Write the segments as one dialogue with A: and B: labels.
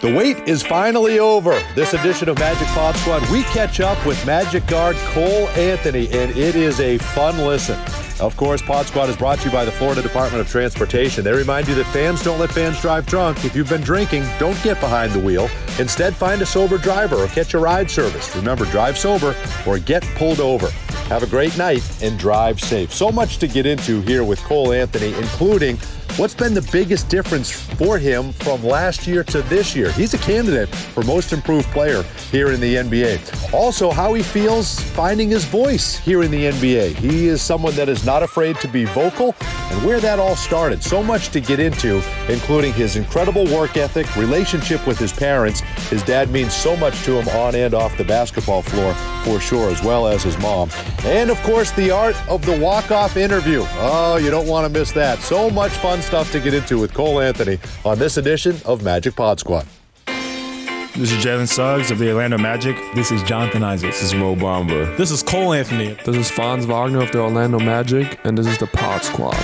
A: The wait is finally over. This edition of Magic Pod Squad, we catch up with Magic guard Cole Anthony, and it is a fun listen. Of course, Pod Squad is brought to you by the Florida Department of Transportation. They remind you that fans don't let fans drive drunk. If you've been drinking, don't get behind the wheel. Instead, find a sober driver or catch a ride service. Remember, drive sober or get pulled over. Have a great night and drive safe. So much to get into here with Cole Anthony, including What's been the biggest difference for him from last year to this year? He's a candidate for most improved player here in the NBA. Also, how he feels finding his voice here in the NBA. He is someone that is not afraid to be vocal and where that all started. So much to get into, including his incredible work ethic, relationship with his parents. His dad means so much to him on and off the basketball floor for sure, as well as his mom. And of course, the art of the walk-off interview. Oh, you don't want to miss that. So much fun stuff to get into with Cole Anthony on this edition of Magic Pod Squad.
B: This is Jalen Suggs of the Orlando Magic.
C: This is Jonathan Isaac.
D: This is Mo Bamba.
E: This is Cole Anthony.
F: This is Franz Wagner of the Orlando Magic, and this is the Pod Squad.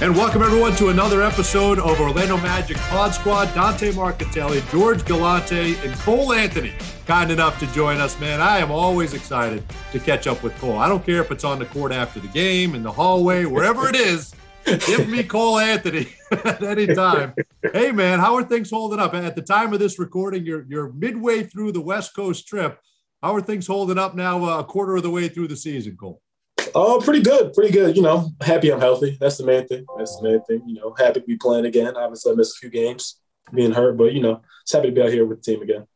A: And welcome everyone to another episode of Orlando Magic Pod Squad. Dante Marchitelli, George Galante, and Cole Anthony kind enough to join us, man. I am always excited to catch up with Cole. I don't care if it's on the court after the game, in the hallway, wherever it is. Give me Cole Anthony at any time. Hey man, how are things holding up? At the time of this recording, you're you're midway through the West Coast trip. How are things holding up now? Uh, a quarter of the way through the season, Cole.
G: Oh, pretty good, pretty good. You know, happy I'm healthy. That's the main thing. That's the main thing. You know, happy to be playing again. Obviously, I missed a few games being hurt, but you know, just happy to be out here with the team again.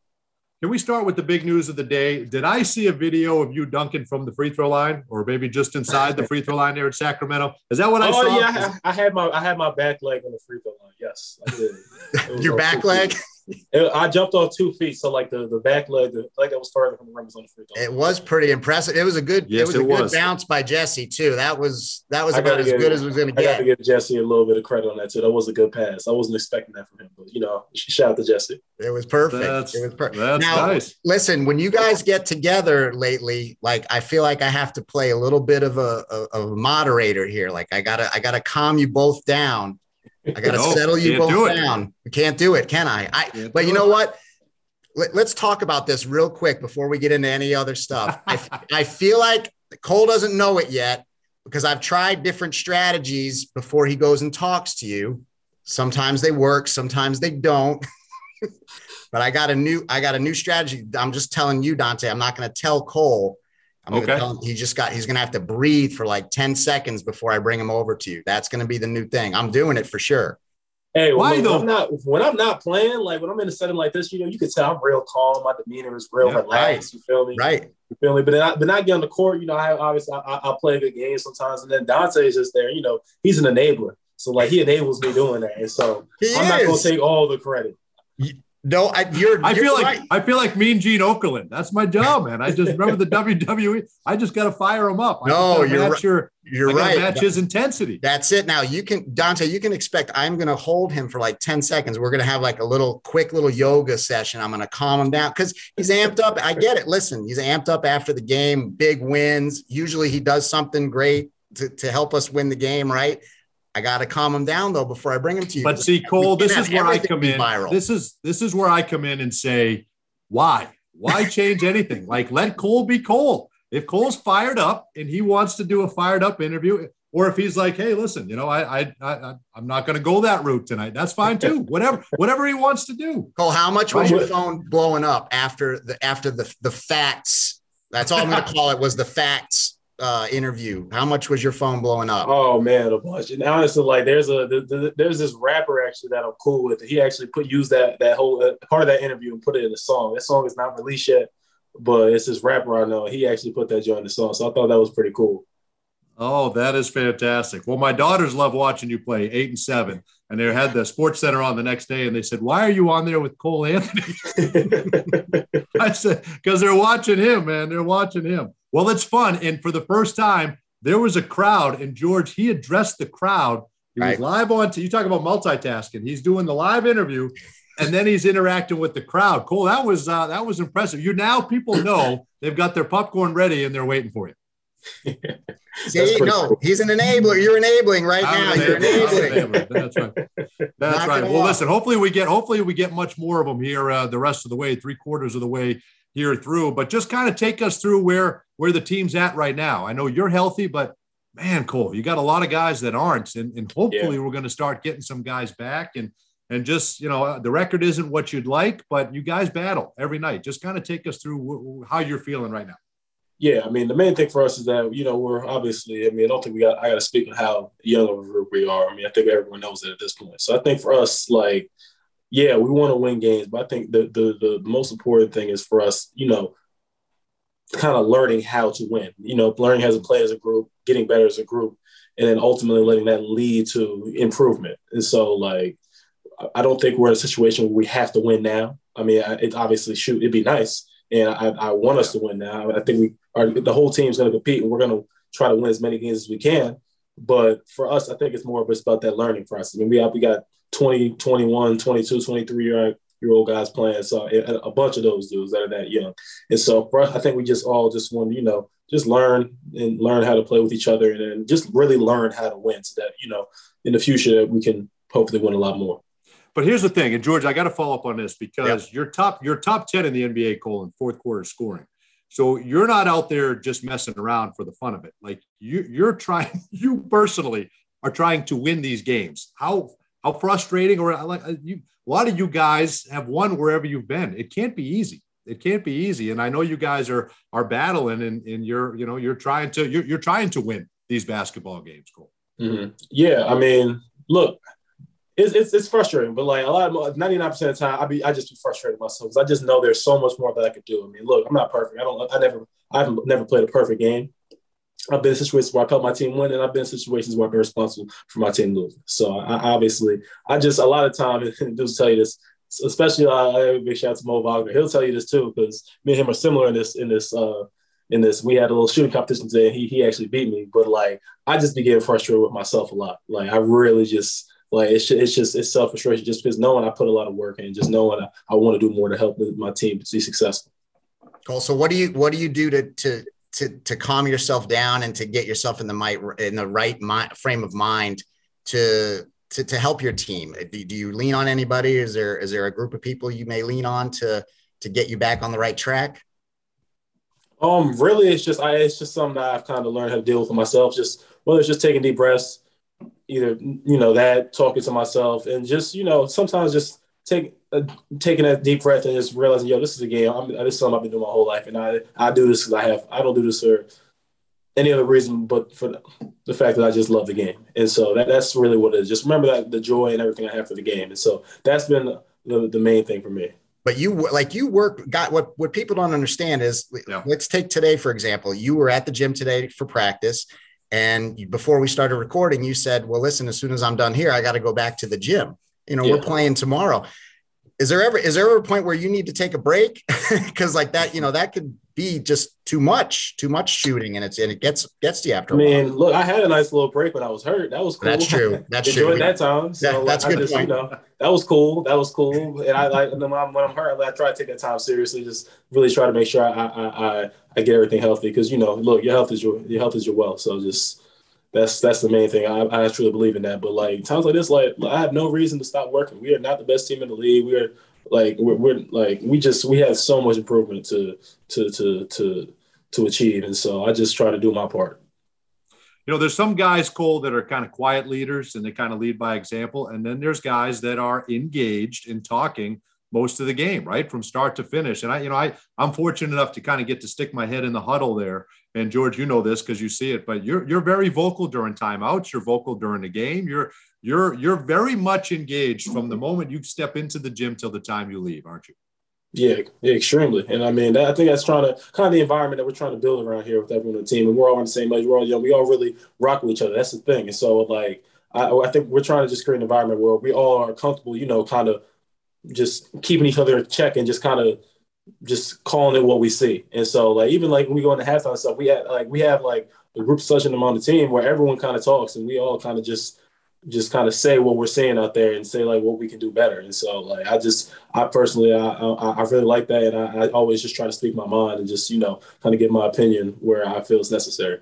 A: Can we start with the big news of the day? Did I see a video of you dunking from the free throw line, or maybe just inside the free throw line there at Sacramento? Is that what I
G: oh,
A: saw?
G: Oh yeah, I, I, had my I had my back leg on the free throw line. Yes, I
H: did. Your back leg?
G: It, I jumped off two feet, so like the, the back leg, the leg that was further from the rim was on the free throw.
H: It was pretty impressive. It was a good, yes, it was a it good bounce by Jesse too. That was that was about as get, good as we was going to get.
G: I got to give Jesse a little bit of credit on that too. That was a good pass. I wasn't expecting that from him, but you know, shout out to Jesse.
H: It was perfect. That's, it was perfect.
A: now, nice.
H: listen, when you guys get together lately, like I feel like I have to play a little bit of a, a, of a moderator here. Like I gotta I gotta calm you both down I got to no, settle you both down. We can't do it, can I? I but you know what? Let, us talk about this real quick before we get into any other stuff. I, I feel like Cole doesn't know it yet because I've tried different strategies before he goes and talks to you. Sometimes they work, sometimes they don't. but I got a new I got a new strategy. I'm just telling you, Dante. I'm not going to tell Cole I'm okay. Him, he just got he's gonna have to breathe for like 10 seconds before I bring him over to you. That's gonna be the new thing. I'm doing it for sure.
G: Hey, why when, though? I'm not, when I'm not playing, like when I'm in a setting like this, you know, you can tell I'm real calm. My demeanor is real yeah, relaxed. Right. You feel me?
H: Right.
G: You feel me? But then, I, but not get on the court. You know, I obviously I, I play a good game sometimes, and then Dante is just there. You know, he's an enabler. So like he enables me doing that, and so he I'm is. not gonna take all the credit.
H: No, I, you're.
A: I
H: you're
A: feel
H: right.
A: like I feel like Mean Gene Okerlund. That's my job, man. I just remember the WWE. I just got to fire him up. I
H: no, you're right. Your, you're right.
A: Match his intensity.
H: That's it. Now you can, Dante. You can expect. I'm going to hold him for like ten seconds. We're going to have like a little quick little yoga session. I'm going to calm him down because he's amped up. I get it. Listen, he's amped up after the game. Big wins. Usually he does something great to, to help us win the game. Right. I got to calm him down though before I bring him to you.
A: But see, Cole, this is where I come in. Viral. This is this is where I come in and say, why? Why change anything? like let Cole be Cole. If Cole's fired up and he wants to do a fired up interview, or if he's like, hey, listen, you know, I I, I I'm not going to go that route tonight. That's fine too. whatever whatever he wants to do.
H: Cole, how much was your phone blowing up after the after the the facts? That's all I'm going to call it. Was the facts uh, interview? How much was your phone blowing up?
G: Oh man, a bunch. And honestly, like there's a the, the, there's this rapper actually that I'm cool with. He actually put use that that whole uh, part of that interview and put it in a song. That song is not released yet, but it's this rapper I know. He actually put that joint in the song, so I thought that was pretty cool.
A: Oh, that is fantastic. Well, my daughters love watching you play eight and seven. And they had the sports center on the next day and they said, Why are you on there with Cole Anthony? I said, Because they're watching him, man. They're watching him. Well, it's fun. And for the first time, there was a crowd, and George, he addressed the crowd. He right. was live on, to, you talk about multitasking. He's doing the live interview and then he's interacting with the crowd. Cool. That was uh, that was impressive. You now people know they've got their popcorn ready and they're waiting for you.
H: See, no, cool. he's an enabler. You're enabling right I'm now. You're enabling.
A: That's right. That's Knock right. Well, listen. Hopefully we get hopefully we get much more of them here uh, the rest of the way, three quarters of the way here through. But just kind of take us through where where the team's at right now. I know you're healthy, but man, Cole, you got a lot of guys that aren't, and, and hopefully yeah. we're going to start getting some guys back and and just you know the record isn't what you'd like, but you guys battle every night. Just kind of take us through how you're feeling right now.
G: Yeah, I mean the main thing for us is that you know we're obviously. I mean I don't think we got. I got to speak on how young of a group we are. I mean I think everyone knows that at this point. So I think for us, like, yeah, we want to win games, but I think the the the most important thing is for us, you know, kind of learning how to win. You know, learning how to play as a group, getting better as a group, and then ultimately letting that lead to improvement. And so like I don't think we're in a situation where we have to win now. I mean, it obviously shoot, it'd be nice, and I, I want us to win now. I think we are the whole team's going to compete, and we're going to try to win as many games as we can. But for us, I think it's more of it's about that learning process. I mean, we have, we got 20, 21, 22, 23 year year old guys playing, so a bunch of those dudes that are that young. And so for us, I think we just all just want to, you know, just learn and learn how to play with each other, and then just really learn how to win, so that you know, in the future we can hopefully win a lot more.
A: But here's the thing, and George, I got to follow up on this because yep. you're top, you're top 10 in the NBA, Cole, in fourth quarter scoring. So you're not out there just messing around for the fun of it. Like you, you're trying, you personally are trying to win these games. How how frustrating or like uh, you, a lot of you guys have won wherever you've been. It can't be easy. It can't be easy. And I know you guys are are battling and, and you're, you know, you're trying to you're, you're trying to win these basketball games, Cole.
G: Mm-hmm. Yeah. I mean, look, it's, it's, it's frustrating, but like a lot of 99% of the time, I be, I just be frustrated myself because I just know there's so much more that I could do. I mean, look, I'm not perfect. I don't, I never, I've never played a perfect game. I've been in situations where I helped my team win, and I've been in situations where I've been responsible for my team losing. So I, obviously, I just a lot of time, and tell you this, especially uh, big shout out to Mo Wagner. He'll tell you this too, because me and him are similar in this in this uh, in this. We had a little shooting competition today, and he he actually beat me. But like, I just be getting frustrated with myself a lot. Like, I really just like it's just, it's just it's self frustration just because knowing I put a lot of work in, just knowing I, I want to do more to help my team be successful.
H: Cool. So what do you what do you do to to to to calm yourself down and to get yourself in the might in the right mind, frame of mind to to to help your team? Do, do you lean on anybody? Is there is there a group of people you may lean on to to get you back on the right track?
G: Um, really, it's just I it's just something I've kind of learned how to deal with myself. Just whether it's just taking deep breaths, either you know that talking to myself and just you know sometimes just take uh, Uh, taking a deep breath and just realizing yo this is a game I'm, this is something I've been doing my whole life and I I do this because I have I don't do this for any other reason but for the, the, fact that I just love the game and so that, that's really what it is just remember that the joy and everything I have for the game and so that's been the, the main thing for me
H: but you like you work got what what people don't understand is yeah. let's take today for example you were at the gym today for practice and before we started recording, you said, "Well, listen, as soon as I'm done here, I got to go back to the gym. You know, yeah. we're playing tomorrow." Is there ever is there ever a point where you need to take a break? Because like that, you know, that could be just too much, too much shooting, and it's and it gets gets to you after. I
G: mean, look, I had a nice little break when I was hurt. That was cool.
H: That's true. That's
G: Enjoyed
H: true.
G: that time. So
H: that's good.
G: Just, you know, that was cool. That was cool. And I like when I'm, when I'm hurt, I try to take that time seriously. Just really try to make sure I I I, I get everything healthy because you know, look, your health is your your health is your wealth. So just that's that's the main thing. I, I truly believe in that. But like times like this, like I have no reason to stop working. We are not the best team in the league. We are like we're, we're like we just we have so much improvement to to to to to achieve, and so I just try to do my part.
A: You know, there's some guys, Cole, that are kind of quiet leaders and they kind of lead by example, and then there's guys that are engaged in talking most of the game, right, from start to finish. And I, you know, I I'm fortunate enough to kind of get to stick my head in the huddle there and George, you know this because you see it, but you're you're very vocal during timeouts. You're vocal during the game. You're you're you're very much engaged from the moment you step into the gym till the time you leave, aren't you?
G: Yeah, extremely. And I mean, I think that's trying to kind of the environment that we're trying to build around here with everyone on the team. And we're all on the same page. We're all young. We all really rock with each other. That's the thing. And so, like, I, I think we're trying to just create an environment where we all are comfortable. You know, kind of just keeping each other in check and just kind of just calling it what we see. And so like even like when we go into halftime stuff, we have like we have like a group session among the team where everyone kind of talks and we all kind of just just kind of say what we're seeing out there and say like what we can do better. And so like I just I personally I I, I really like that and I, I always just try to speak my mind and just you know kind of get my opinion where I feel it's necessary.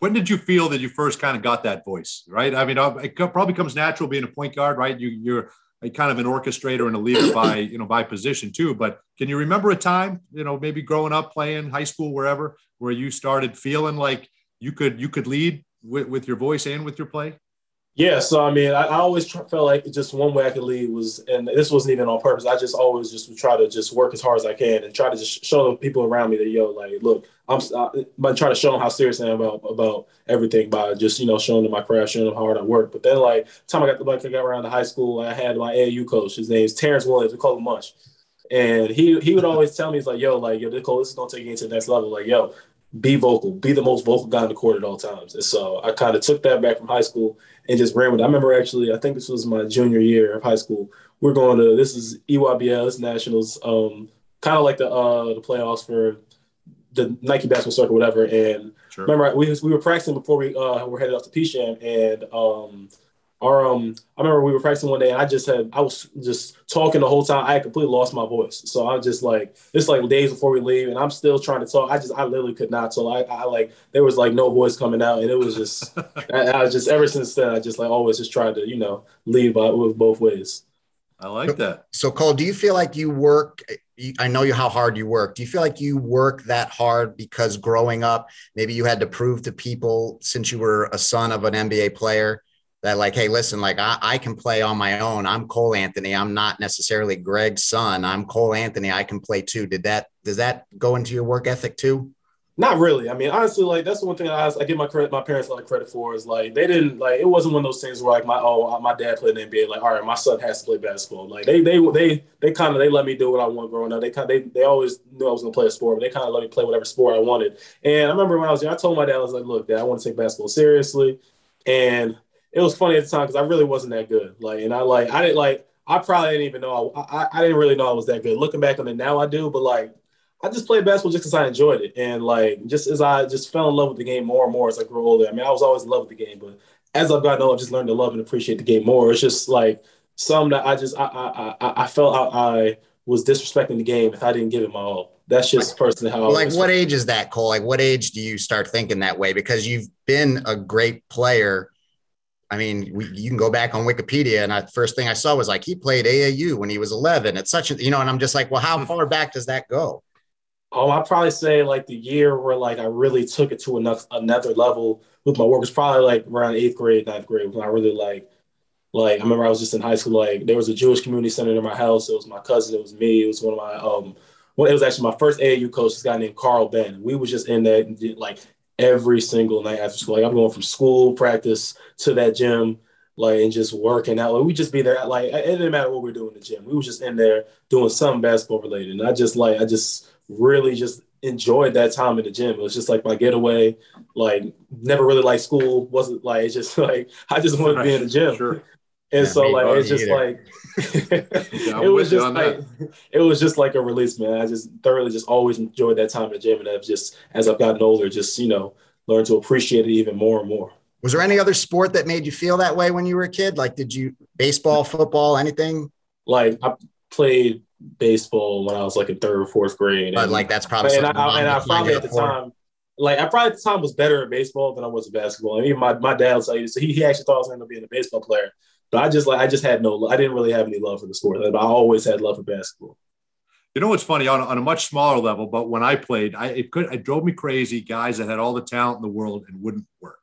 A: when did you feel that you first kind of got that voice? Right. I mean, it probably comes natural being a point guard, right? You, you're kind of an orchestrator and a leader by you know by position too. But can you remember a time, you know, maybe growing up, playing high school, wherever, where you started feeling like you could you could lead with, with your voice and with your play?
G: Yeah, so I mean, I, I always tr- felt like just one way I could lead was, and this wasn't even on purpose. I just always just would try to just work as hard as I can and try to just show the people around me that yo, like, look, I'm, I, am trying to show them how serious I am about about everything by just you know showing them my craft, showing them how hard I work. But then like time I got the like I got around to high school, I had my AAU coach. His name's Terrence Williams. We call him Munch. And he he would always tell me, he's like, yo, like, yo, Nicole, this is gonna take you into the next level. Like, yo, be vocal, be the most vocal guy in the court at all times. And so I kind of took that back from high school and just ran with it. I remember actually, I think this was my junior year of high school. We're going to this is EYBL, nationals, um, kind of like the uh the playoffs for the Nike basketball circle, whatever. And sure. remember, we we were practicing before we uh were headed off to Peach Jam, and um our um I remember we were practicing one day and I just had I was just talking the whole time. I completely lost my voice. So I was just like it's like days before we leave and I'm still trying to talk. I just I literally could not talk. I, I like there was like no voice coming out and it was just I, I, was just ever since then I just like always just tried to, you know, leave by with both ways.
A: I like that.
H: So Cole, do you feel like you work I know you how hard you work. Do you feel like you work that hard because growing up, maybe you had to prove to people since you were a son of an NBA player that like, hey, listen, like I, I can play on my own. I'm Cole Anthony. I'm not necessarily Greg's son. I'm Cole Anthony. I can play too. Did that does that go into your work ethic too?
G: Not really. I mean, honestly, like that's the one thing I, I give my credit, my parents a lot of credit for is like they didn't like it wasn't one of those things where like my oh my dad played in the NBA like all right my son has to play basketball like they they they they kind of they let me do what I want growing up they kind they they always knew I was gonna play a sport but they kind of let me play whatever sport I wanted and I remember when I was young I told my dad I was like look dad I want to take basketball seriously and it was funny at the time because I really wasn't that good. Like, and I like I didn't like I probably didn't even know I, I, I didn't really know I was that good. Looking back on it now, I do, but like I just played basketball just because I enjoyed it, and like just as I just fell in love with the game more and more as I grew older. I mean, I was always in love with the game, but as I've gotten older, I've just learned to love and appreciate the game more. It's just like some that I just I I I, I felt I, I was disrespecting the game if I didn't give it my all. That's just personally how.
H: Like, what age is that, Cole? Like, what age do you start thinking that way? Because you've been a great player I mean, we, you can go back on Wikipedia, and I, first thing I saw was like he played AAU when he was 11. It's such a, you know, and I'm just like, well, how hmm. far back does that go?
G: Oh, I'd probably say like the year where like I really took it to another another level with my work was probably like around eighth grade, ninth grade when I really like like I remember I was just in high school. Like there was a Jewish community center in my house. It was my cousin. It was me. It was one of my um. Well, it was actually my first AAU coach. This guy named Carl Ben. We was just in there like every single night after school. Like I'm going from school practice to that gym, like and just working out. Like we just be there. Like it didn't matter what we are doing in the gym. We was just in there doing something basketball related. And I just like I just really just enjoyed that time in the gym. It was just like my getaway. Like never really like school. Wasn't like it's just like I just wanted to be in the gym. Sure. And yeah, so like it's just either. like yeah, it was just like that. it was just like a release, man. I just thoroughly just always enjoyed that time in the gym, and I've just as I've gotten older, just you know learned to appreciate it even more and more.
H: Was there any other sport that made you feel that way when you were a kid? Like, did you baseball, football, anything?
G: Like, I played baseball when I was like in third or fourth grade.
H: But
G: and,
H: like, that's probably
G: and I, and I probably at the for. time, like, I probably at the time was better at baseball than I was at basketball. And even my, my dad will tell you, so he, he actually thought I was going to be a baseball player. But I just like I just had no I didn't really have any love for the sport. But I always had love for basketball.
A: You know what's funny on, on a much smaller level, but when I played, I it could it drove me crazy. Guys that had all the talent in the world and wouldn't work.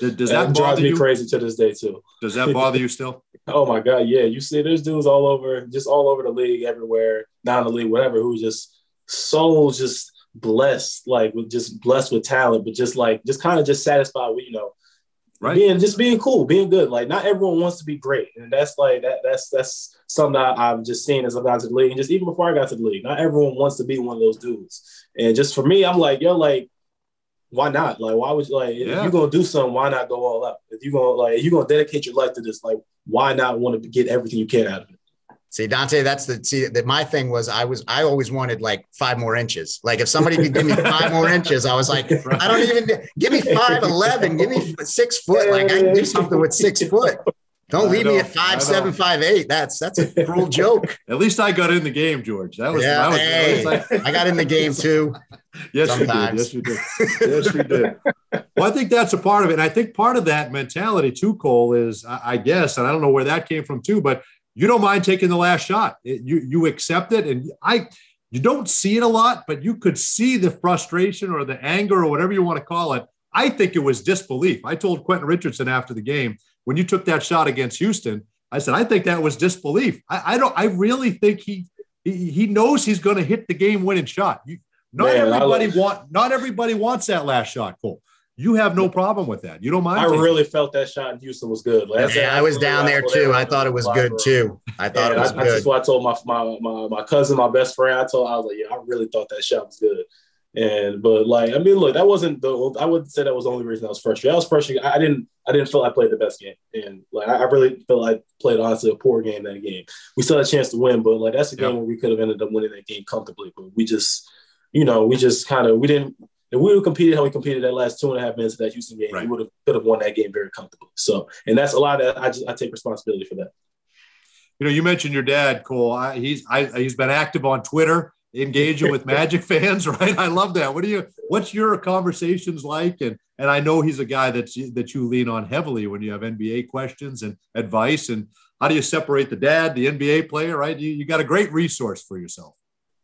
A: Does, does that, that drives
G: me
A: you?
G: crazy to this day too?
A: Does that bother you still?
G: oh my god, yeah. You see, there's dudes all over, just all over the league, everywhere, down the league, whatever, who just so just blessed, like with just blessed with talent, but just like just kind of just satisfied with you know right. being just being cool, being good. Like not everyone wants to be great, and that's like that. That's that's something that I've just seen as I've got to the league, and just even before I got to the league, not everyone wants to be one of those dudes. And just for me, I'm like, yo, like, why not? Like, why would you like yeah. if you're gonna do something, why not go all out? If you're gonna like, if you're gonna dedicate your life to this, like, why not want to get everything you can out of it?
H: See, Dante, that's the see that my thing was I was I always wanted like five more inches. Like if somebody could give me five more inches, I was like, I don't even give me five eleven, give me six foot. Like I can do something with six foot. Don't leave me at five seven five eight. That's that's a cruel joke.
A: At least I got in the game, George. That was
H: yeah.
A: That
H: was, hey, was like... I got in the game too.
A: Yes, Sometimes. you did. Yes, you did. Yes, you did. Well, I think that's a part of it. And I think part of that mentality too, Cole, is I guess, and I don't know where that came from too, but you don't mind taking the last shot. It, you you accept it, and I you don't see it a lot, but you could see the frustration or the anger or whatever you want to call it. I think it was disbelief. I told Quentin Richardson after the game when you took that shot against Houston, I said I think that was disbelief. I, I don't. I really think he he, he knows he's going to hit the game winning shot. You, not Man, everybody want not everybody wants that last shot, Cole. You have no problem with that. You don't mind.
G: I really felt that shot in Houston was good.
H: Last yeah, I was down there too. I thought it was good too. I thought yeah, it was
G: I,
H: good.
G: That's why I told my, my my my cousin, my best friend. I told I was like, yeah, I really thought that shot was good. And but like I mean, look, that wasn't the I wouldn't say that was the only reason I was frustrated. I was frustrated. I didn't I didn't feel I played the best game, and like I really felt I played honestly a poor game that game. We still had a chance to win, but like that's a game where we could have ended up winning that game comfortably, but we just you know we just kind of we didn't if we would have competed how we competed that last two and a half minutes of that Houston game, right. we would have could have won that game very comfortably. So, and that's a lot of I just I take responsibility for that.
A: You know, you mentioned your dad, Cole. I, he's I, he's been active on Twitter, engaging with Magic fans, right? I love that. What do you? What's your conversations like? And and I know he's a guy that's that you lean on heavily when you have NBA questions and advice. And how do you separate the dad, the NBA player, right? You you got a great resource for yourself.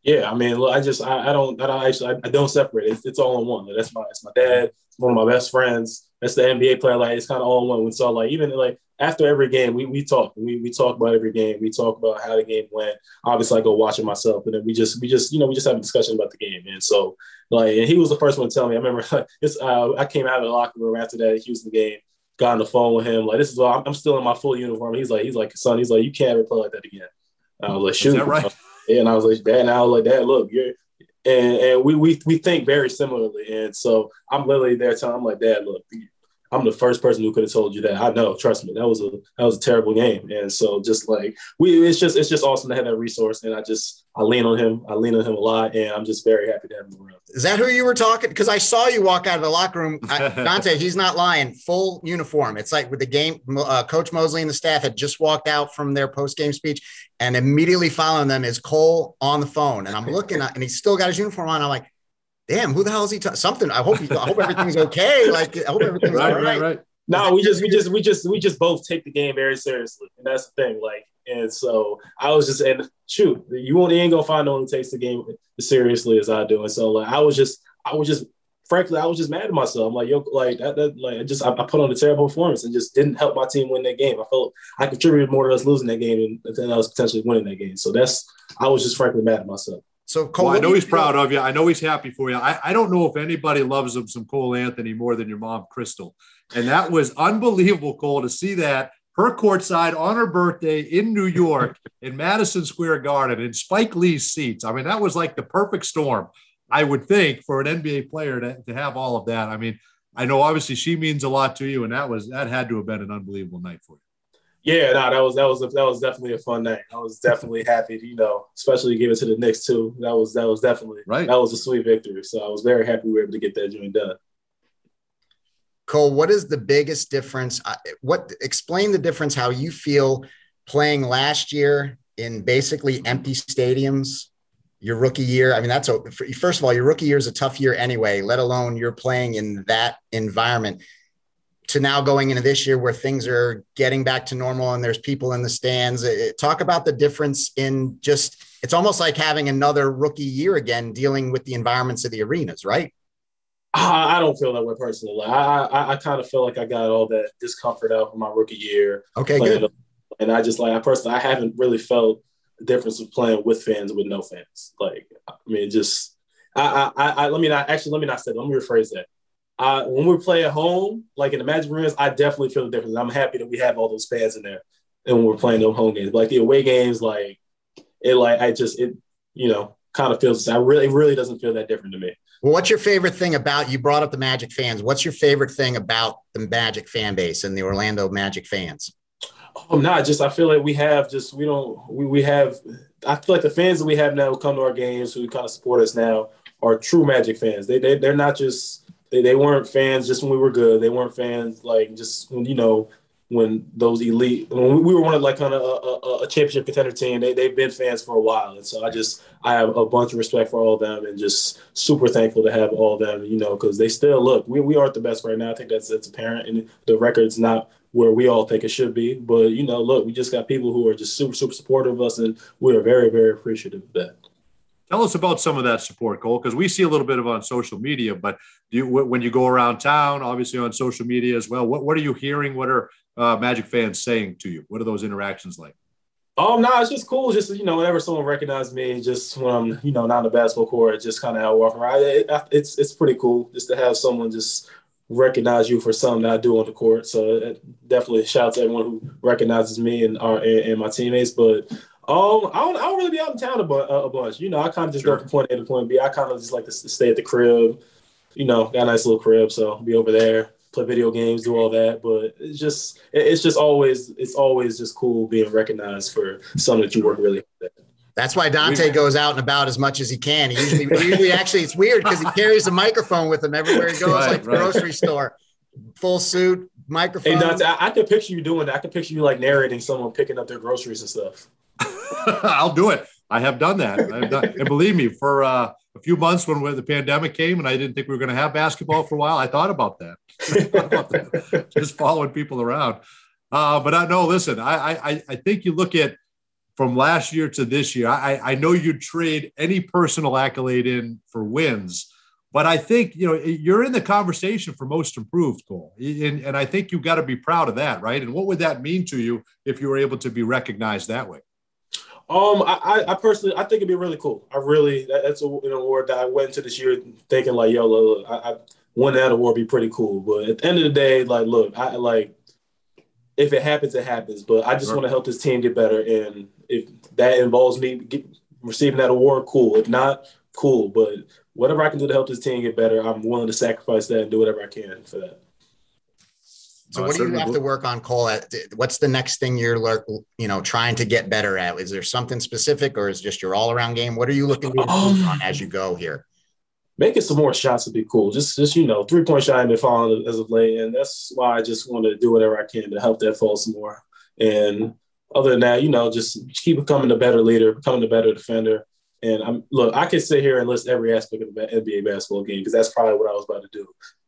G: Yeah, I mean, look, I just I, I don't I don't actually I, I don't separate. It's, it's all in one. That's my it's my dad. It's one of my best friends. That's the NBA player. Like it's kind of all in one. We saw like even like after every game, we we talk. We we talk about every game. We talk about how the game went. Obviously, I go watch it myself, and then we just we just you know we just have a discussion about the game. And so like, and he was the first one to tell me. I remember like, it's uh, I came out of the locker room after that Houston game. Got on the phone with him. Like this is all, I'm still in my full uniform. He's like he's like son. He's like you can't ever play like that again. I was like shoot. that right? And I was like, Dad, and I was like, Dad, look, you're and, and we, we we think very similarly. And so I'm literally there telling him like, Dad, look, I'm the first person who could have told you that. I know, trust me, that was a that was a terrible game. And so just like we, it's just it's just awesome to have that resource. And I just I lean on him. I lean on him a lot, and I'm just very happy to have him around.
H: Is that who you were talking? Because I saw you walk out of the locker room, I, Dante. he's not lying. Full uniform. It's like with the game. Uh, Coach Mosley and the staff had just walked out from their post game speech, and immediately following them is Cole on the phone. And I'm looking, at, and he's still got his uniform on. I'm like damn, who the hell is he? Something. I hope he, I hope everything's okay. Like, I hope everything's right, all right. right, right.
G: No, we just, we just, we just, we just both take the game very seriously, and that's the thing. Like, and so I was just, and shoot, you won't, you ain't gonna find no one who takes the game as seriously as I do. And so, like, I was just, I was just, frankly, I was just mad at myself. I'm like, yo, like that, that like, I just, I, I, put on a terrible performance and just didn't help my team win that game. I felt I contributed more to us losing that game than, than I was potentially winning that game. So that's, I was just frankly mad at myself.
H: So Cole,
A: well, I know he's proud of you. I know he's happy for you. I, I don't know if anybody loves him some Cole Anthony more than your mom, Crystal. And that was unbelievable, Cole, to see that her courtside on her birthday in New York in Madison Square Garden in Spike Lee's seats. I mean, that was like the perfect storm, I would think, for an NBA player to, to have all of that. I mean, I know obviously she means a lot to you, and that was that had to have been an unbelievable night for you.
G: Yeah, no, that was that was that was definitely a fun night. I was definitely happy, to, you know, especially to give it to the Knicks too. That was that was definitely right. That was a sweet victory. So I was very happy we were able to get that joint done.
H: Cole, what is the biggest difference? What explain the difference? How you feel playing last year in basically empty stadiums? Your rookie year. I mean, that's a first of all, your rookie year is a tough year anyway. Let alone you're playing in that environment to now going into this year where things are getting back to normal and there's people in the stands. Talk about the difference in just it's almost like having another rookie year again, dealing with the environments of the arenas, right?
G: I don't feel that way personally. I I, I kind of feel like I got all that discomfort out from my rookie year.
H: Okay, good.
G: And I just like I personally I haven't really felt the difference of playing with fans with no fans. Like I mean, just I I, I let me not actually let me not say that. Let me rephrase that. Uh, when we play at home, like in the Magic Arenas, I definitely feel the difference. I'm happy that we have all those fans in there, and when we're playing those home games, like the away games, like it, like I just it, you know, kind of feels. I really, it really doesn't feel that different to me.
H: Well, what's your favorite thing about you brought up the Magic fans? What's your favorite thing about the Magic fan base and the Orlando Magic fans?
G: Oh, not just I feel like we have just we don't we, we have I feel like the fans that we have now who come to our games who kind of support us now are true Magic fans. They they they're not just they, they weren't fans just when we were good. They weren't fans like just when you know when those elite when we were one of like kind of a, a, uh, uh, uh, a, championship contender team they, they've been fans for a while. And so i just i have a bunch of respect for all of them and just super thankful to have all of them you know because they still look we, we aren't the best right now. I think that's that's apparent and the record's not where we all think it should be. But you know look we just got people who are just super super supportive of us and we are very very appreciative of that
A: Tell us about some of that support, Cole, because we see a little bit of on social media. But you, when you go around town, obviously on social media as well, what, what are you hearing? What are uh, Magic fans saying to you? What are those interactions like?
G: Um, no, it's just cool. Just you know, whenever someone recognizes me, just when I'm you know not in the basketball court, just kind of out walking around. It, it's it's pretty cool just to have someone just recognize you for something that I do on the court. So definitely shout out to everyone who recognizes me and our and, and my teammates. But um, I don't, I don't really be out in town a, bu- a bunch. You know, I kind of just sure. go from point A to point B. I kind of just like to stay at the crib. You know, got a nice little crib, so I'll be over there, play video games, do all that. But it's just, it's just always, it's always just cool being recognized for something that you work really hard at.
H: That's why Dante goes out and about as much as he can. He usually, usually actually, it's weird because he carries a microphone with him everywhere he goes, right, like right. grocery store, full suit, microphone.
G: Hey, Dante, I, I could picture you doing that. I could picture you like narrating someone picking up their groceries and stuff.
A: I'll do it. I have done that. Done, and believe me, for uh, a few months when, when the pandemic came and I didn't think we were going to have basketball for a while, I thought about that. Just following people around. Uh, but I know, listen, I, I, I think you look at from last year to this year, I, I know you'd trade any personal accolade in for wins, but I think, you know, you're in the conversation for most improved, Cole. And, and I think you've got to be proud of that, right? And what would that mean to you if you were able to be recognized that way?
G: Um, I, I personally, I think it'd be really cool. I really, that, that's a, an award that I went into this year thinking like, yo, look, I, I won that award, be pretty cool. But at the end of the day, like, look, I like, if it happens, it happens. But I just sure. want to help this team get better, and if that involves me get, receiving that award, cool. If not, cool. But whatever I can do to help this team get better, I'm willing to sacrifice that and do whatever I can for that.
H: So what do you have to work on, Cole? At what's the next thing you're, you know, trying to get better at? Is there something specific, or is just your all-around game? What are you looking to um, on as you go here?
G: Making some more shots would be cool. Just, just you know, three-point shot I've been falling as of late, and that's why I just want to do whatever I can to help that fall some more. And other than that, you know, just keep becoming a better leader, becoming a better defender. And I'm look, I could sit here and list every aspect of the NBA basketball game because that's probably what I was about to do.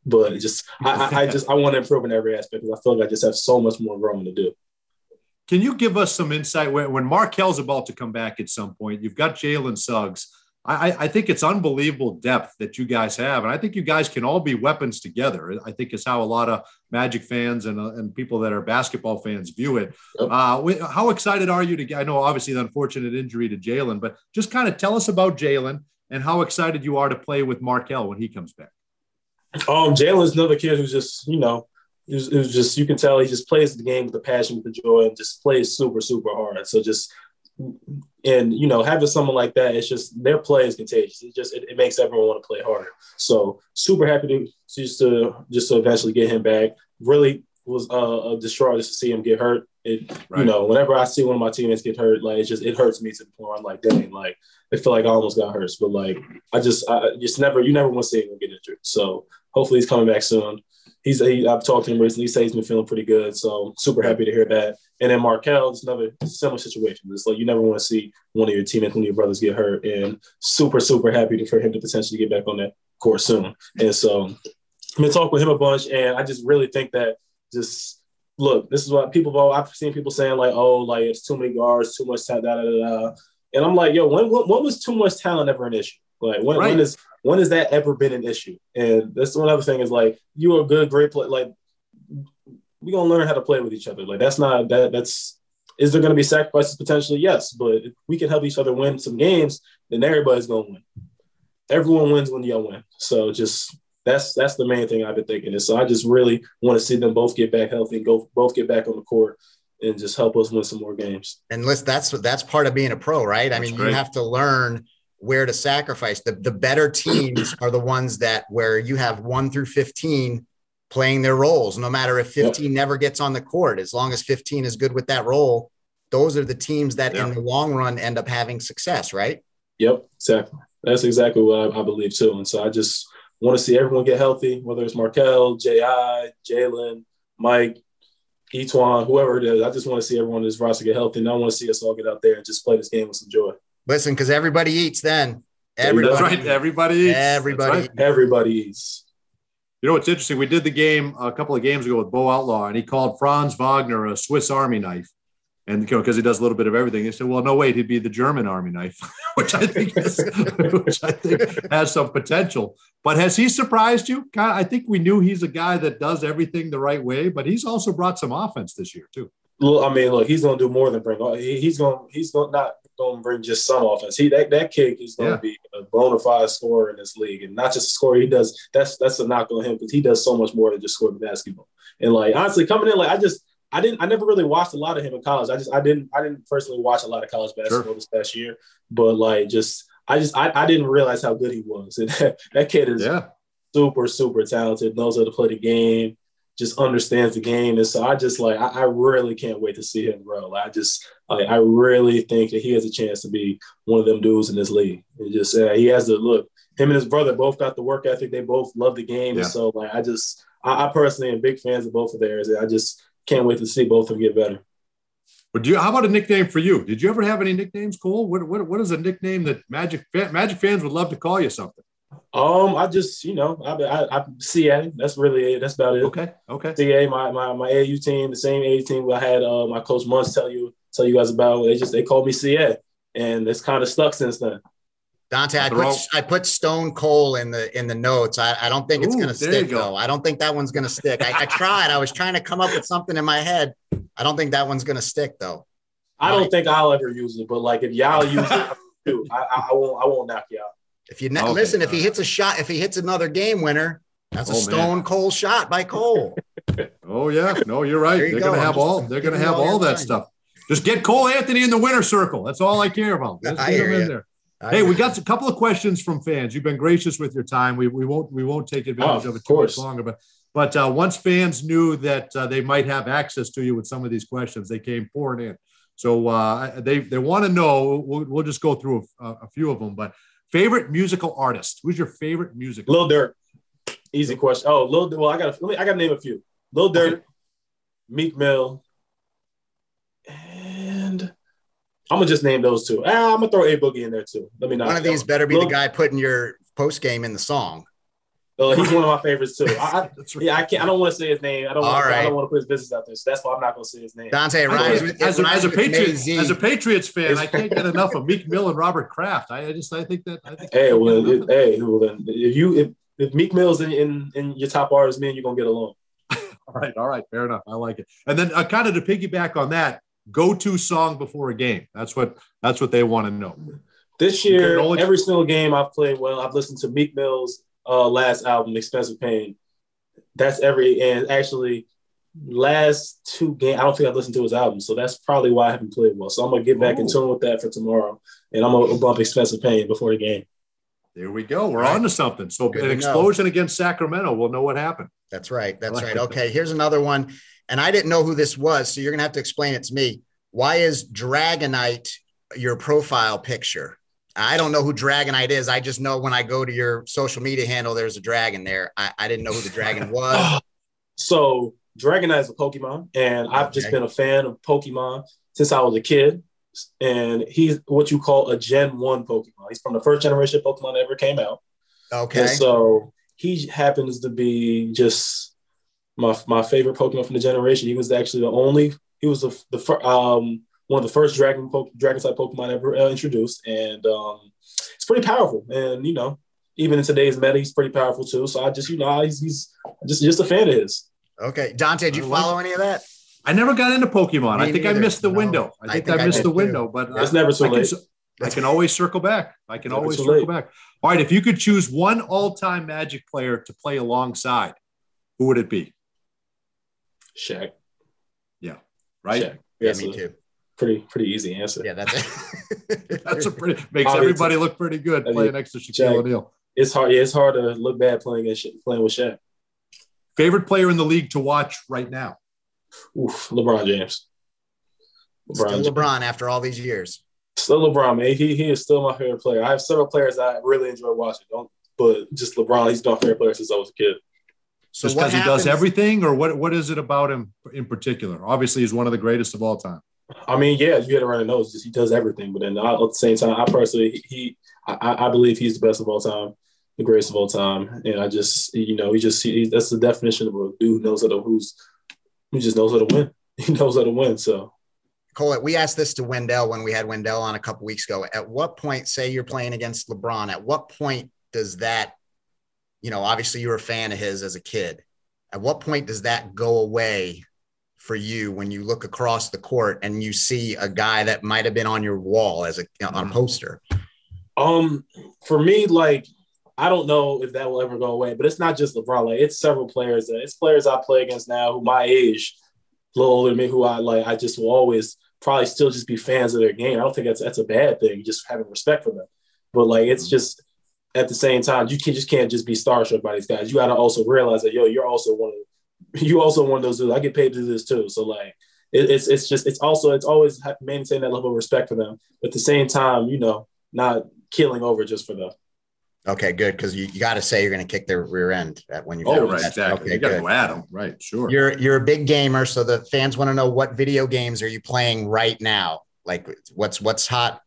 G: But just I, I just I want to improve in every aspect because I feel like I just have so much more growing to do.
A: Can you give us some insight when, when Markelle's about to come back at some point? You've got Jalen Suggs. I, I, think it's unbelievable depth that you guys have, and I think you guys can all be weapons together. I think it's how a lot of Magic fans and, uh, and people that are basketball fans view it. Yep. Uh, how excited are you to get? I know obviously the unfortunate injury to Jalen, but just kind of tell us about Jalen and how excited you are to play with Markelle when he comes back.
G: Um, Jalen's another kid who's just you know it was, it was, just you can tell he just plays the game with the passion, with the joy, and just plays super super hard. So just and you know having someone like that, it's just their play is contagious. It just it, it makes everyone want to play harder. So super happy to just to just to eventually get him back. Really was uh, distraught just to see him get hurt. It right. you know whenever I see one of my teammates get hurt, like it just it hurts me to the point I'm like, dang, like I feel like I almost got hurt. But like I just I just never you never want to see anyone get injured. So hopefully he's coming back soon he's he, I've talked to him recently. He says he's been feeling pretty good, so super happy to hear that. And then Markelle, it's another similar situation. It's like you never want to see one of your teammates, one of your brothers get hurt, and super super happy to, for him to potentially get back on that court soon. And so I've been talking with him a bunch, and I just really think that just look, this is what people. Have, I've seen people saying like, oh, like it's too many guards, too much talent, da da da. da. And I'm like, yo, when, when, when was too much talent ever an issue? Like when, right. when is when has that ever been an issue? And that's one other thing is like you're a good, great player. Like we're gonna learn how to play with each other. Like that's not that that's is there gonna be sacrifices potentially? Yes, but if we can help each other win some games, then everybody's gonna win. Everyone wins when you all win. So just that's that's the main thing I've been thinking. And so I just really want to see them both get back healthy and go both get back on the court and just help us win some more games.
H: And listen, that's that's part of being a pro, right? I mean, great. you have to learn where to sacrifice. The, the better teams are the ones that where you have one through 15 playing their roles, no matter if 15 yep. never gets on the court, as long as 15 is good with that role, those are the teams that yep. in the long run end up having success, right?
G: Yep, exactly. That's exactly what I, I believe too. And so I just want to see everyone get healthy, whether it's Markelle, J.I., Jalen, Mike, E'Twaun, whoever it is. I just want to see everyone in this roster get healthy, and I want to see us all get out there and just play this game with some joy.
H: Listen, because everybody eats then. Everybody,
A: That's right. Everybody eats.
H: Everybody,
A: right.
G: everybody eats.
A: You know what's interesting? We did the game a couple of games ago with Bo Outlaw, and he called Franz Wagner a Swiss Army knife. And you know, because he does a little bit of everything, he said, "Well, no, wait, he'd be the German Army knife," which I think is, which I think has some potential. But has he surprised you? I think we knew he's a guy that does everything the right way, but he's also brought some offense this year too.
G: Look, I mean, look, he's going to do more than bring. He's going. He's going not to bring just some offense. He that that kid is going yeah. to be a bona fide scorer in this league, and not just a scorer. He does. That's that's a knock on him because he does so much more than just score the basketball. And like honestly, coming in, like I just I didn't I never really watched a lot of him in college. I just I didn't I didn't personally watch a lot of college basketball sure. this past year. But like just I just I, I didn't realize how good he was. And that, that kid is yeah. super, super talented, knows how to play the game, just understands the game. And so I just like I, I really can't wait to see him grow. I just like I really think that he has a chance to be one of them dudes in this league. And just uh, he has to look. Him and his brother both got the work ethic. They both love the game. Yeah. And so like I just I, I personally am big fans of both of theirs. I just can't wait to see both of them get better.
A: But do you, how about a nickname for you? Did you ever have any nicknames, Cole? What, what, what is a nickname that Magic Magic fans would love to call you something?
G: Um, I just you know I I, I CA. That's really it. That's about it.
A: Okay. Okay.
G: CA, my my my AAU team, the same AAU team I had uh, my coach Munz tell you tell you guys about. They just they called me CA, and it's kind of stuck since then.
H: Dante, I put I put Stone Cold in the in the notes. I, I don't think it's Ooh, gonna stick go. though. I don't think that one's gonna stick. I, I, tried. I was trying to come up with something in my head. I don't think that one's gonna stick though.
G: I don't think I'll ever use it, but like if y'all use it, I, I, won't I won't knock you out.
H: If you ne- okay, listen, if he hits a shot, if he hits another game winner, that's oh, a Stone man. Cold shot by Cole.
A: oh yeah, no, you're right. You they're go. gonna have all. They're gonna have all that time. stuff. Just get Cole Anthony in the winner circle. That's all I care about. Let's I get him in there. I hey, we got a couple of questions from fans. You've been gracious with your time. We, we won't we won't take advantage oh, of it too much longer. But but uh, once fans knew that uh, they might have access to you with some of these questions, they came pouring in. So uh, they they want to know. We'll, we'll, just go through a, a, few of them. But favorite musical artist? Who's your favorite music?
G: Lil Durk. Easy question. Oh, Lil. Well, I got to I got to name a few. Lil Durk, okay. Meek Mill, and I'm gonna just name those two. Ah, I'm gonna throw a boogie in there too. Let me know.
H: One of these better be Look, the guy putting your post game in the song.
G: Oh, he's one of my favorites too. I, I yeah, I can't. I don't want to say his name. I don't. Want, right. I don't want to put his business out there. So that's why I'm not going to say his name.
H: Dante
A: Rhymes. As, as, as, a Patriots, as a Patriots fan, I can't get enough of Meek Mill and Robert Kraft. I, I just I think that. I think
G: hey, well, it, hey, well, then if you if, if Meek Mill's in, in in your top artists, man, you're gonna get along.
A: all right, all right, fair enough. I like it. And then uh, kind of to piggyback on that, go-to song before a game. That's what that's what they want to know.
G: This year, only- every single game I've played well, I've listened to Meek Mill's uh, last album, Expensive Pain. That's every and actually last two games. I don't think I've listened to his album, so that's probably why I haven't played well. So I'm gonna get back Ooh. in tune with that for tomorrow, and I'm gonna bump Expensive Pain before the game.
A: There we go. We're right. on to something. So Good an explosion know. against Sacramento. We'll know what happened.
H: That's right. That's right. Okay. Here's another one and I didn't know who this was, so you're gonna have to explain it to me. Why is Dragonite your profile picture? I don't know who Dragonite is. I just know when I go to your social media handle, there's a dragon there. I, I didn't know who the dragon was.
G: so Dragonite is a Pokemon, and I've okay. just been a fan of Pokemon since I was a kid. And he's what you call a Gen One Pokemon. He's from the first generation Pokemon that ever came out.
H: Okay.
G: And so he happens to be just my my favorite Pokemon from the generation. He was actually the only. He was the the um one of the first dragon po- dragon type Pokemon ever uh, introduced, and um, it's pretty powerful. And you know, even in today's meta, he's pretty powerful too. So I just you know he's, he's just just a fan of his.
H: Okay, Dante, did you follow any of that?
A: I never got into Pokemon. Me I think neither. I missed the no, window. I think I, think I missed I the window, too. but
G: it's I, never too
A: I
G: late.
A: Can, I can always circle back. I can always circle late. back. All right, if you could choose one all-time Magic player to play alongside, who would it be?
G: Shaq.
A: Yeah. Right. Shaq.
H: Yeah, me too.
G: Pretty pretty easy answer.
H: Yeah, that's
A: it. that's a pretty makes everybody look pretty good I mean, playing next to Shaquille Shaq, O'Neal.
G: It's hard. Yeah, it's hard to look bad playing in shit playing with Shaq.
A: Favorite player in the league to watch right now?
G: Oof, LeBron James.
H: LeBron still James. LeBron after all these years.
G: Still LeBron, man. He he is still my favorite player. I have several players I really enjoy watching. Don't, but just LeBron, he's my favorite player since I was a kid.
A: So Just because he does everything, or what? What is it about him in particular? Obviously, he's one of the greatest of all time.
G: I mean, yeah, you get around the nose. Just he does everything, but then at the same time, I personally, he, I, I believe he's the best of all time, the greatest of all time, and I just, you know, he just, he, that's the definition of a dude who knows how to, who's, who just knows how to win. He knows how to win. So,
H: Cole, we asked this to Wendell when we had Wendell on a couple weeks ago. At what point, say you're playing against LeBron, at what point does that, you know, obviously you were a fan of his as a kid. At what point does that go away for you when you look across the court and you see a guy that might have been on your wall as a on a mm-hmm. poster?
G: Um, for me, like I don't know if that will ever go away, but it's not just LeBron. Like it's several players. That, it's players I play against now who my age, a little older than me, who I like. I just will always probably still just be fans of their game. I don't think that's that's a bad thing. Just having respect for them, but like it's mm-hmm. just at the same time you can just can't just be starstruck by these guys. You got to also realize that yo, you're also one of you also one of those dudes. I get paid to do this too. So like it, it's it's just it's also it's always maintain that level of respect for them, but at the same time, you know, not killing over just for them.
H: Okay, good because you, you got to say you're going to kick their rear end at when you.
A: Oh, right, exactly. Okay, you got to go at them, right? Sure.
H: You're you're a big gamer, so the fans want to know what video games are you playing right now? Like, what's what's hot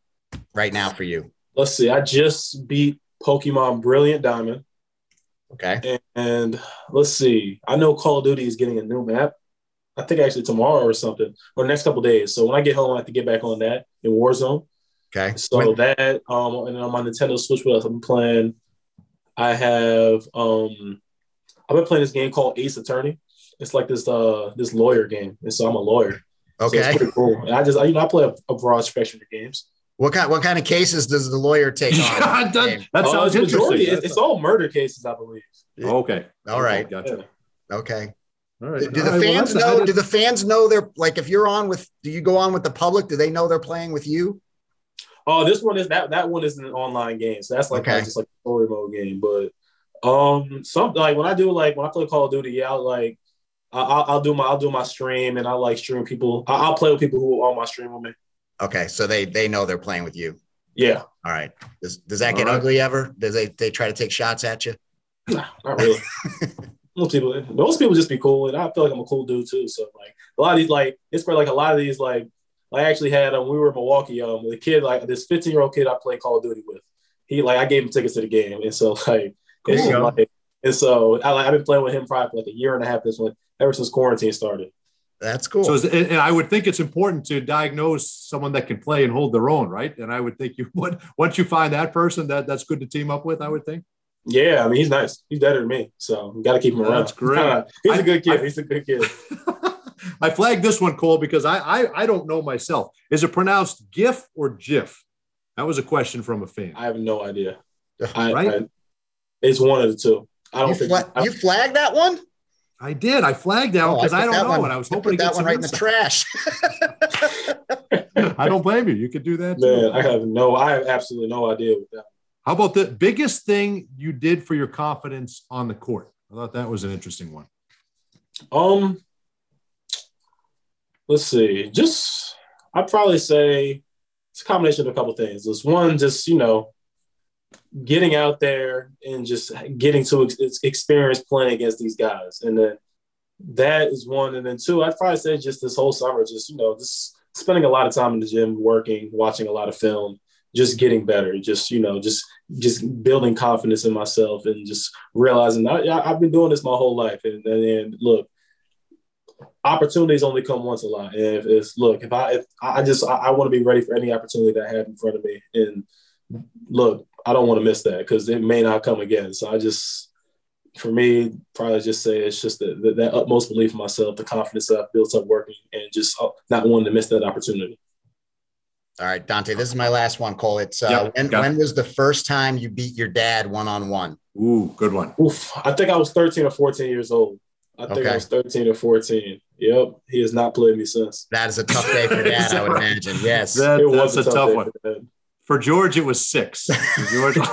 H: right now for you?
G: Let's see. I just beat Pokemon Brilliant Diamond.
H: Okay.
G: And, and, let's see. I know Call of Duty is getting a new map. I think actually tomorrow or something, or next couple days. So when I get home, I have to get back on that in Warzone.
H: Okay.
G: So when? that, um, and then on my Nintendo Switch, what I'm playing? I have, um, I've been playing this game called Ace Attorney. It's like this, uh, this lawyer game, and so I'm a lawyer.
H: Okay. So
G: it's pretty cool. And I just, I, you know, I play a, a broad spectrum of games.
H: What kind what kind of cases does the lawyer take on?
A: that, that oh, sounds interesting.
G: It's, it's, all murder cases, I believe.
A: okay.
H: All right.
A: Gotcha.
H: Okay. All right. Do, do the right, fans well, know? Do the fans know they're like if you're on with? Do you go on with the public? Do they know they're playing with you?
G: Oh, this one is that that one is an online game, so that's like, okay. just like a story mode game. But um, some like when I do like when I play Call of Duty, yeah, I'll, like I'll, I'll do my I'll do my stream and I like stream people. I'll play with people who are on my stream with me.
H: Okay, so they they know they're playing with you.
G: Yeah.
H: All right. Does does that get right. ugly ever? Does they they try to take shots at you?
G: Nah, not really. most people most people just be cool, and I feel like I'm a cool dude too. So like a lot of these like it's for like a lot of these like I actually had um we were in Milwaukee um the kid like this 15 year old kid I played Call of Duty with. He like I gave him tickets to the game, and so like, cool. like and so I, like, I've been playing with him probably for like a year and a half this one ever since quarantine started.
H: That's cool.
A: So, and I would think it's important to diagnose someone that can play and hold their own, right? And I would think you would once you find that person, that that's good to team up with. I would think.
G: Yeah, I mean he's nice. He's better than me, so got to keep him around.
A: That's great.
G: he's a good kid. I, he's a good kid.
A: I flagged this one, Cole, because I, I I don't know myself. Is it pronounced GIF or GIF? That was a question from a fan.
G: I have no idea. I, right? I, it's one of the two. I don't
H: you
G: think
H: fla- you flagged that one.
A: I did. I flagged that because oh, I, I, don't know, one, and I was hoping to get
H: that one right in the trash.
A: I don't blame you. You could do that.
G: Man, too. I have no. I have absolutely no idea with that.
A: How about the biggest thing you did for your confidence on the court? I thought that was an interesting one.
G: Um, let's see. Just I'd probably say it's a combination of a couple things. There's one, just you know, getting out there and just getting to ex- experience playing against these guys. And then that is one. And then two, I'd probably say just this whole summer, just, you know, just spending a lot of time in the gym, working, watching a lot of film, just getting better, just, you know, just, just building confidence in myself and just realizing I, have been doing this my whole life. And, and, and look, opportunities only come once a lot. And if it's look, if I if I just I, I want to be ready for any opportunity that I have in front of me. And look, I don't want to miss that because it may not come again. So I just, for me, probably just say it's just the, the, that utmost belief in myself, the confidence that I've built up working, and just uh, not wanting to miss that opportunity.
H: All right, Dante, this is my last one, Cole. It's uh, yep, when, when was the first time you beat your dad one on one?
A: Ooh, good one.
G: Oof, I think I was 13 or 14 years old. I think okay. I was 13 or 14. Yep. He has not played me since.
H: That is a tough day for dad, I would imagine. Yes.
A: That, it was a tough, tough one. For George, it was six. George.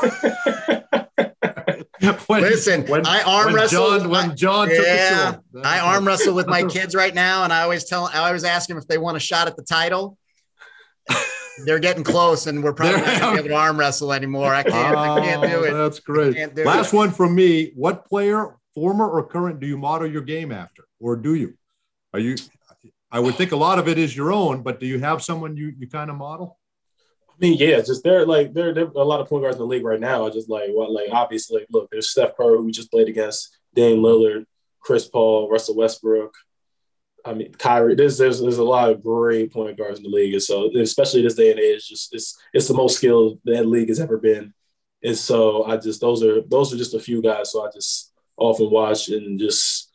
H: when, Listen, when, I arm when wrestle.
A: John, when John yeah,
H: I arm wrestle with my kids right now, and I always tell, I always ask them if they want a shot at the title. They're getting close, and we're probably not going to be able to arm wrestle anymore. I can't. Oh, I can't do oh, it.
A: That's great. Last it. one from me. What player former or current, do you model your game after, or do you? Are you? I would think a lot of it is your own, but do you have someone you you kind of model?
G: I mean, yeah, just there like there there a lot of point guards in the league right now. Just like what like obviously, look, there's Steph Curry who we just played against, Dame Lillard, Chris Paul, Russell Westbrook. I mean, Kyrie. There's there's there's a lot of great point guards in the league, and so especially this day and age, just it's it's the most skilled that league has ever been. And so I just those are those are just a few guys. So I just often watch and just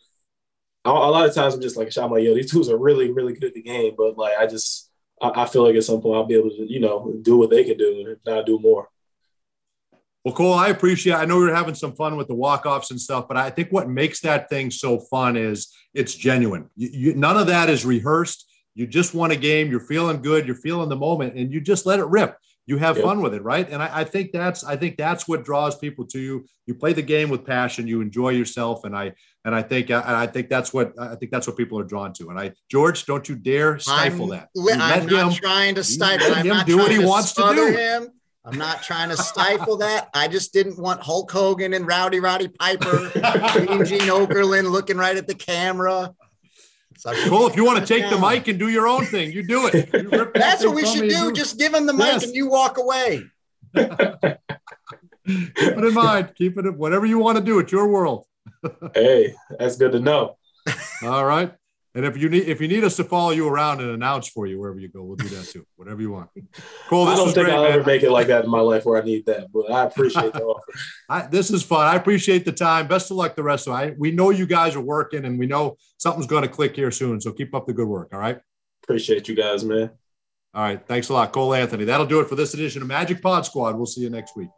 G: a lot of times I'm just like, I'm like, yo, these dudes are really really good at the game, but like I just I, I feel like at some point I'll be able to you know do what they can do and not do more.
A: Well, Cole, I appreciate. I know we are having some fun with the walk-offs and stuff, but I think what makes that thing so fun is it's genuine. You, you, none of that is rehearsed. You just won a game. You're feeling good. You're feeling the moment, and you just let it rip. You have yep. fun with it, right? And I, I, think that's I think that's what draws people to you. You play the game with passion. You enjoy yourself, and I and I think I, I think that's what I think that's what people are drawn to. And I, George, don't you dare stifle
H: I'm,
A: that.
H: You I'm not him, trying to stifle. I'm him do what he wants to do. Him. I'm not trying to stifle that. I just didn't want Hulk Hogan and Rowdy Roddy Piper, Gene Gene Okerlund looking right at the camera.
A: So cool. If you want to take the mic and do your own thing, you do it.
H: You That's what we should do. Just give him the mic yes. and you walk away.
A: Keep it in mind. Keep it. Whatever you want to do, it's your world.
G: hey, that's good to know.
A: All right. And if you need if you need us to follow you around and announce for you wherever you go, we'll do that too. Whatever you want.
G: Cool. I don't think great, I'll man. ever make it like that in my life where I need that, but I appreciate the offer.
A: I, this is fun. I appreciate the time. Best of luck the rest of it. We know you guys are working, and we know something's going to click here soon. So keep up the good work. All right.
G: Appreciate you guys, man.
A: All right. Thanks a lot, Cole Anthony. That'll do it for this edition of Magic Pod Squad. We'll see you next week.